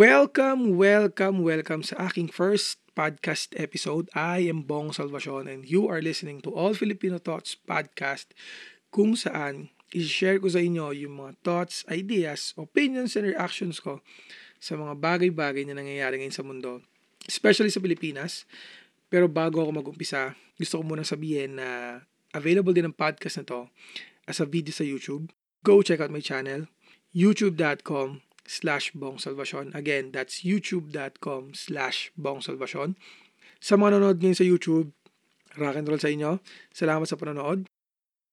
Welcome, welcome, welcome sa aking first podcast episode. I am Bong Salvacion and you are listening to All Filipino Thoughts Podcast kung saan i-share ko sa inyo yung mga thoughts, ideas, opinions, and reactions ko sa mga bagay-bagay na nangyayari ngayon sa mundo, especially sa Pilipinas. Pero bago ako mag-umpisa, gusto ko muna sabihin na available din ang podcast na to as a video sa YouTube. Go check out my channel, youtube.com slash bongsalvacion. Again, that's youtube.com slash bongsalvacion. Sa mga nanonood ngayon sa YouTube, rock and roll sa inyo. Salamat sa panonood.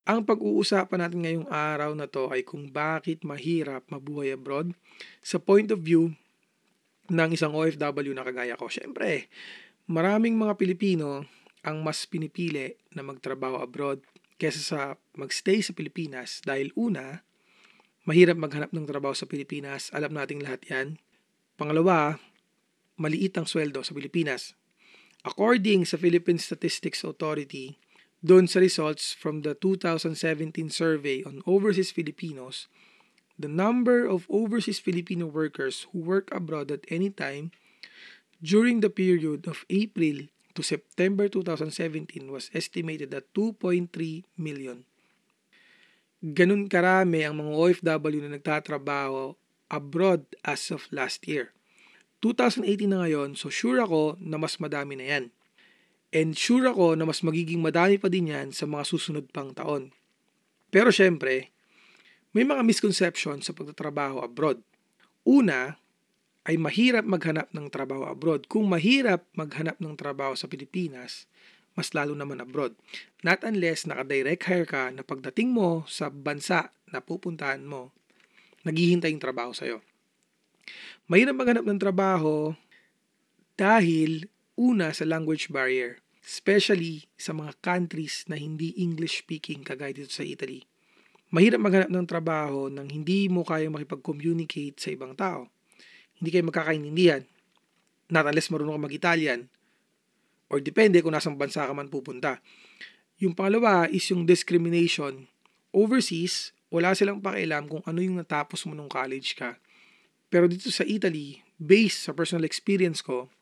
Ang pag-uusapan natin ngayong araw na to ay kung bakit mahirap mabuhay abroad sa point of view ng isang OFW na kagaya ko. Siyempre, maraming mga Pilipino ang mas pinipili na magtrabaho abroad kesa sa magstay sa Pilipinas dahil una, Mahirap maghanap ng trabaho sa Pilipinas, alam nating lahat yan. Pangalawa, maliit ang sweldo sa Pilipinas. According sa Philippine Statistics Authority, doon sa results from the 2017 survey on overseas Filipinos, the number of overseas Filipino workers who work abroad at any time during the period of April to September 2017 was estimated at 2.3 million ganun karami ang mga OFW na nagtatrabaho abroad as of last year. 2018 na ngayon, so sure ako na mas madami na yan. And sure ako na mas magiging madami pa din yan sa mga susunod pang taon. Pero syempre, may mga misconception sa pagtatrabaho abroad. Una, ay mahirap maghanap ng trabaho abroad. Kung mahirap maghanap ng trabaho sa Pilipinas, mas lalo naman abroad. Not unless naka-direct hire ka na pagdating mo sa bansa na pupuntahan mo, naghihintay yung trabaho sa'yo. Mahirap maghanap ng trabaho dahil una sa language barrier, especially sa mga countries na hindi English speaking kagaya dito sa Italy. Mahirap maghanap ng trabaho nang hindi mo kaya makipag-communicate sa ibang tao. Hindi kayo magkakaintindihan. Not unless marunong ka mag-Italian or depende kung nasang bansa ka man pupunta. Yung pangalawa is yung discrimination. Overseas, wala silang pakialam kung ano yung natapos mo nung college ka. Pero dito sa Italy, based sa personal experience ko,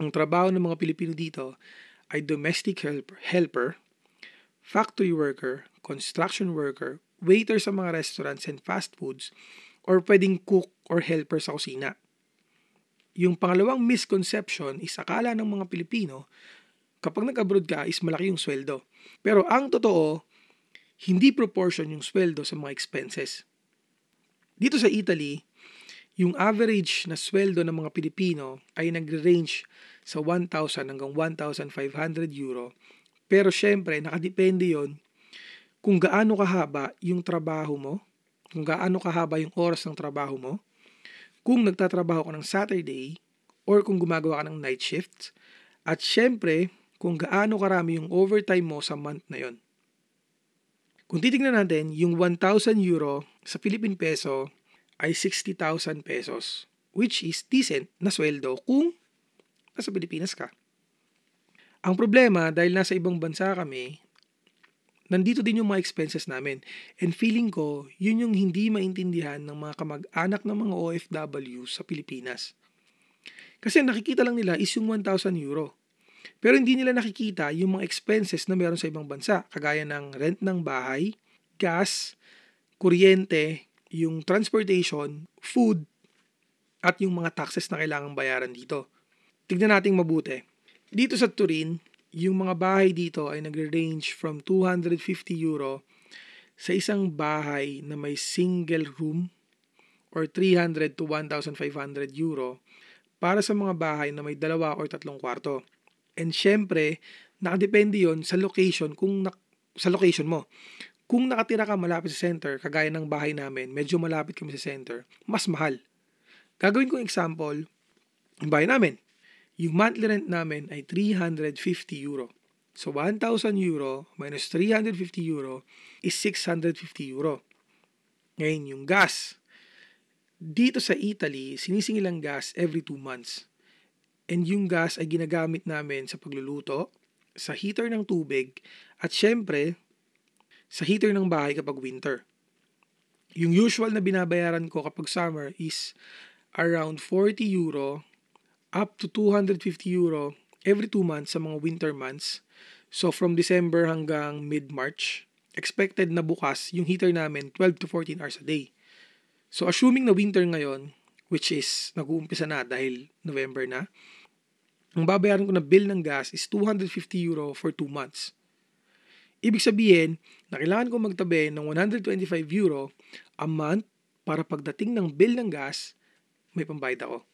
ang trabaho ng mga Pilipino dito ay domestic helper, helper factory worker, construction worker, waiter sa mga restaurants and fast foods, or pwedeng cook or helper sa kusina. Yung pangalawang misconception is akala ng mga Pilipino, kapag nag-abroad ka is malaki yung sweldo. Pero ang totoo, hindi proportion yung sweldo sa mga expenses. Dito sa Italy, yung average na sweldo ng mga Pilipino ay nagre-range sa 1,000 hanggang 1,500 euro. Pero syempre, nakadepende yon kung gaano kahaba yung trabaho mo, kung gaano kahaba yung oras ng trabaho mo, kung nagtatrabaho ka ng Saturday or kung gumagawa ka ng night shifts at syempre kung gaano karami yung overtime mo sa month na yon. Kung titignan natin, yung 1,000 euro sa Philippine peso ay 60,000 pesos which is decent na sweldo kung nasa Pilipinas ka. Ang problema, dahil nasa ibang bansa kami, nandito din yung mga expenses namin. And feeling ko, yun yung hindi maintindihan ng mga kamag-anak ng mga OFW sa Pilipinas. Kasi nakikita lang nila is yung 1,000 euro. Pero hindi nila nakikita yung mga expenses na meron sa ibang bansa, kagaya ng rent ng bahay, gas, kuryente, yung transportation, food, at yung mga taxes na kailangang bayaran dito. Tignan nating mabuti. Dito sa Turin, yung mga bahay dito ay nagre-range from 250 euro sa isang bahay na may single room or 300 to 1,500 euro para sa mga bahay na may dalawa or tatlong kwarto. And syempre, nakadepende yon sa location kung na, sa location mo. Kung nakatira ka malapit sa center, kagaya ng bahay namin, medyo malapit kami sa center, mas mahal. Gagawin kong example, yung bahay namin, yung monthly rent namin ay 350 euro. So 1,000 euro minus 350 euro is 650 euro. Ngayon, yung gas. Dito sa Italy, sinisingil ang gas every 2 months. And yung gas ay ginagamit namin sa pagluluto, sa heater ng tubig, at syempre, sa heater ng bahay kapag winter. Yung usual na binabayaran ko kapag summer is around 40 euro up to 250 euro every 2 months sa mga winter months. So from December hanggang mid-March, expected na bukas yung heater namin 12 to 14 hours a day. So assuming na winter ngayon, which is nag-uumpisa na dahil November na, ang babayaran ko na bill ng gas is 250 euro for 2 months. Ibig sabihin na kailangan ko magtabi ng 125 euro a month para pagdating ng bill ng gas, may pambayad ako.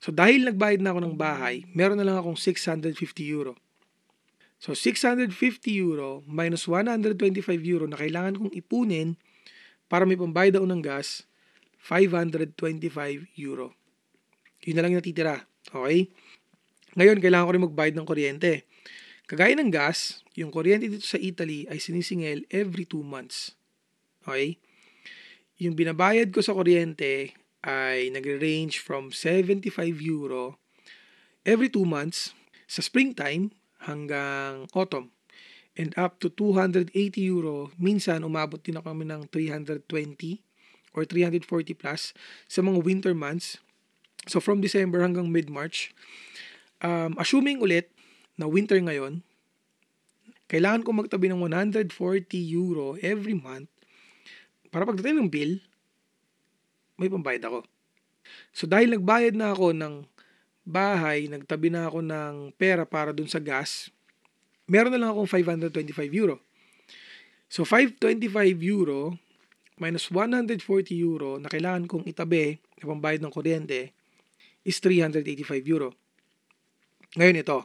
So dahil nagbayad na ako ng bahay, meron na lang akong 650 euro. So 650 euro minus 125 euro na kailangan kong ipunin para may pambayad ako ng gas, 525 euro. Yun na lang yung natitira. Okay? Ngayon, kailangan ko rin magbayad ng kuryente. Kagaya ng gas, yung kuryente dito sa Italy ay sinisingil every 2 months. Okay? Yung binabayad ko sa kuryente ay nagre-range from 75 euro every 2 months sa springtime hanggang autumn. And up to 280 euro, minsan umabot din kami ng 320 or 340 plus sa mga winter months. So from December hanggang mid-March, Um, assuming ulit na winter ngayon, kailangan ko magtabi ng 140 euro every month para pagdating ng bill, may pambayad ako. So dahil nagbayad na ako ng bahay, nagtabi na ako ng pera para dun sa gas, meron na lang akong 525 euro. So 525 euro minus 140 euro na kailangan kong itabi na pambayad ng kuryente is 385 euro. Ngayon ito,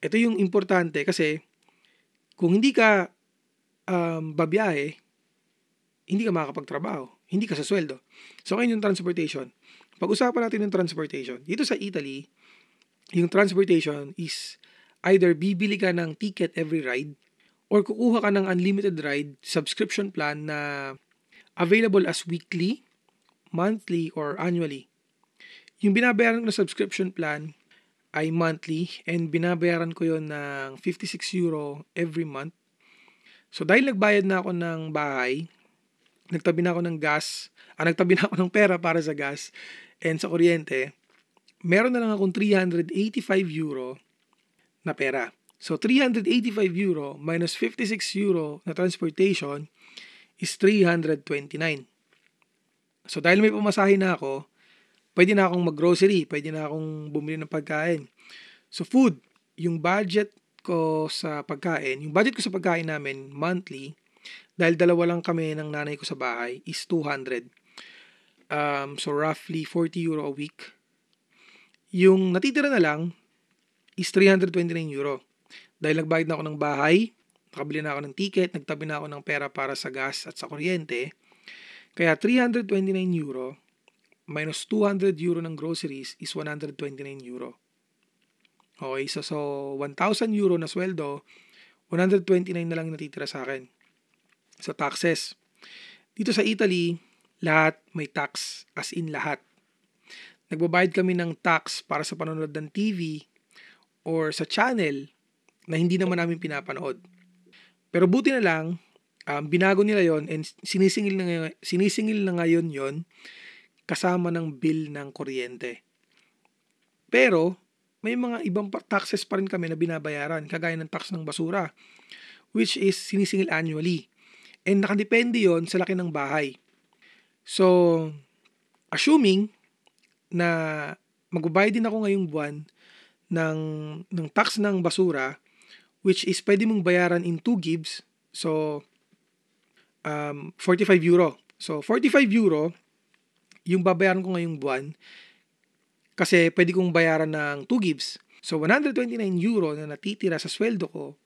ito yung importante kasi kung hindi ka um, babiyahe, hindi ka makakapagtrabaho, hindi ka sa sweldo. So ngayon yung transportation. Pag-usapan natin yung transportation. Dito sa Italy, yung transportation is either bibili ka ng ticket every ride or kukuha ka ng unlimited ride subscription plan na available as weekly, monthly, or annually. Yung binabayaran ko na subscription plan ay monthly and binabayaran ko yon ng 56 euro every month. So dahil nagbayad na ako ng bahay, nagtabi na ako ng gas, ah, nagtabi na ako ng pera para sa gas and sa kuryente, meron na lang akong 385 euro na pera. So 385 euro minus 56 euro na transportation is 329. So dahil may pumasahe na ako, pwede na akong mag-grocery, pwede na akong bumili ng pagkain. So food, yung budget ko sa pagkain, yung budget ko sa pagkain namin monthly, dahil dalawa lang kami ng nanay ko sa bahay, is 200. Um, so roughly 40 euro a week. Yung natitira na lang is 329 euro. Dahil nagbayad na ako ng bahay, nakabili na ako ng ticket, nagtabi na ako ng pera para sa gas at sa kuryente. Kaya 329 euro minus 200 euro ng groceries is 129 euro. Okay, so, so 1,000 euro na sweldo, 129 na lang natitira sa akin. So taxes. Dito sa Italy, lahat may tax, as in lahat. Nagbabayad kami ng tax para sa panonood ng TV or sa channel na hindi naman namin pinapanood. Pero buti na lang, um, binago nila yon and sinisingil na, sinisingil na ngayon yon kasama ng bill ng kuryente. Pero, may mga ibang taxes pa rin kami na binabayaran, kagaya ng tax ng basura, which is sinisingil annually. And nakadepende yon sa laki ng bahay. So, assuming na magbabayad din ako ngayong buwan ng, ng tax ng basura, which is pwede mong bayaran in 2 gives, so um, 45 euro. So, 45 euro yung babayaran ko ngayong buwan kasi pwede kong bayaran ng 2 gives. So 129 euro na natitira sa sweldo ko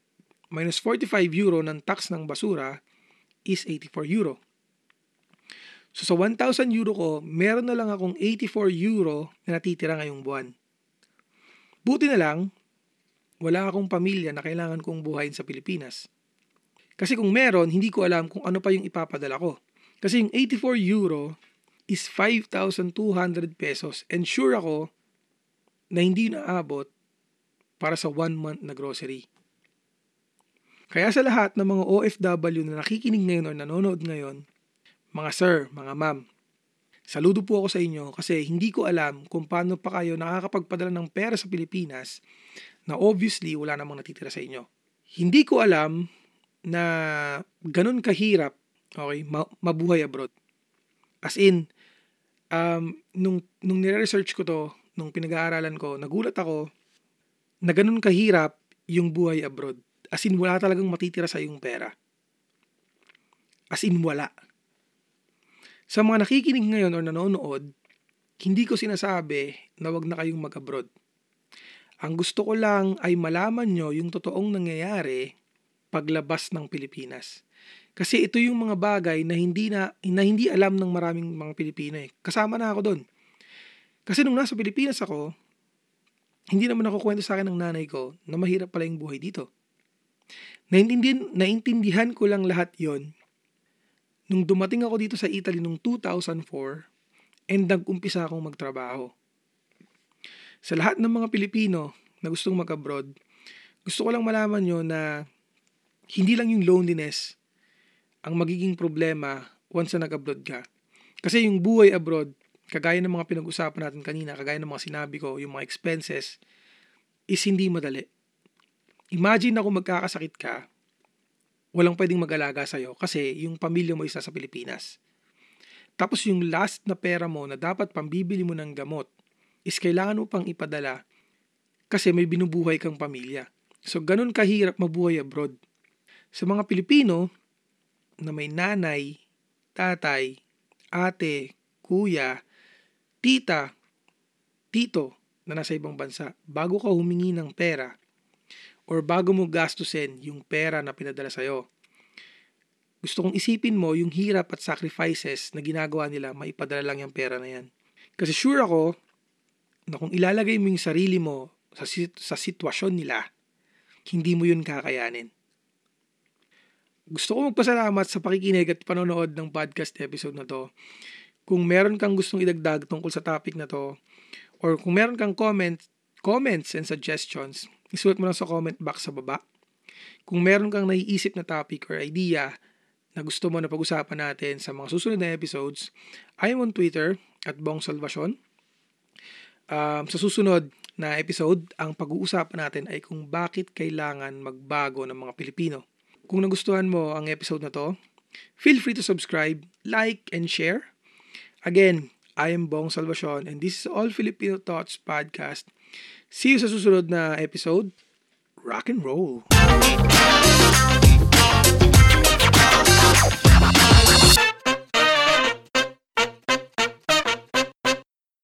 minus 45 euro ng tax ng basura is 84 euro. So sa 1,000 euro ko, meron na lang akong 84 euro na natitira ngayong buwan. Buti na lang, wala akong pamilya na kailangan kong buhayin sa Pilipinas. Kasi kung meron, hindi ko alam kung ano pa yung ipapadala ko. Kasi yung 84 euro is 5,200 pesos. And sure ako na hindi naabot para sa one month na grocery. Kaya sa lahat ng mga OFW na nakikinig ngayon o nanonood ngayon, mga sir, mga ma'am, Saludo po ako sa inyo kasi hindi ko alam kung paano pa kayo nakakapagpadala ng pera sa Pilipinas na obviously wala namang natitira sa inyo. Hindi ko alam na ganun kahirap okay, mabuhay abroad. As in, um, nung, nung nire-research ko to, nung pinag-aaralan ko, nagulat ako na ganun kahirap yung buhay abroad. As in, wala talagang matitira sa yung pera. As in, wala. Sa mga nakikinig ngayon o nanonood, hindi ko sinasabi na wag na kayong mag-abroad. Ang gusto ko lang ay malaman nyo yung totoong nangyayari paglabas ng Pilipinas. Kasi ito yung mga bagay na hindi na, na hindi alam ng maraming mga Pilipino eh. Kasama na ako doon. Kasi nung nasa Pilipinas ako, hindi naman ako kwento sa akin ng nanay ko na mahirap pala yung buhay dito. Naintindihan, naintindihan ko lang lahat yon nung dumating ako dito sa Italy noong 2004 and nag-umpisa akong magtrabaho. Sa lahat ng mga Pilipino na gustong mag-abroad, gusto ko lang malaman nyo na hindi lang yung loneliness ang magiging problema once na nag-abroad ka. Kasi yung buhay abroad, kagaya ng mga pinag-usapan natin kanina, kagaya ng mga sinabi ko, yung mga expenses, is hindi madali. Imagine na kung magkakasakit ka, walang pwedeng mag-alaga sa'yo kasi yung pamilya mo isa sa Pilipinas. Tapos yung last na pera mo na dapat pambibili mo ng gamot is kailangan mo pang ipadala kasi may binubuhay kang pamilya. So ganun kahirap mabuhay abroad. Sa mga Pilipino na may nanay, tatay, ate, kuya, tita, tito na nasa ibang bansa, bago ka humingi ng pera, or bago mo gastusin yung pera na pinadala sa'yo. Gusto kong isipin mo yung hirap at sacrifices na ginagawa nila maipadala lang yung pera na yan. Kasi sure ako na kung ilalagay mo yung sarili mo sa, sa sitwasyon nila, hindi mo yun kakayanin. Gusto ko magpasalamat sa pakikinig at panonood ng podcast episode na to. Kung meron kang gustong idagdag tungkol sa topic na to, or kung meron kang comment, comments and suggestions, isulat mo lang sa comment box sa baba. Kung meron kang naiisip na topic or idea na gusto mo na pag-usapan natin sa mga susunod na episodes, I am on Twitter at Bong Salvacion. Um, sa susunod na episode, ang pag-uusapan natin ay kung bakit kailangan magbago ng mga Pilipino. Kung nagustuhan mo ang episode na to, feel free to subscribe, like, and share. Again, I am Bong Salvacion and this is All Filipino Thoughts Podcast. See you sa susunod na episode. Rock and roll!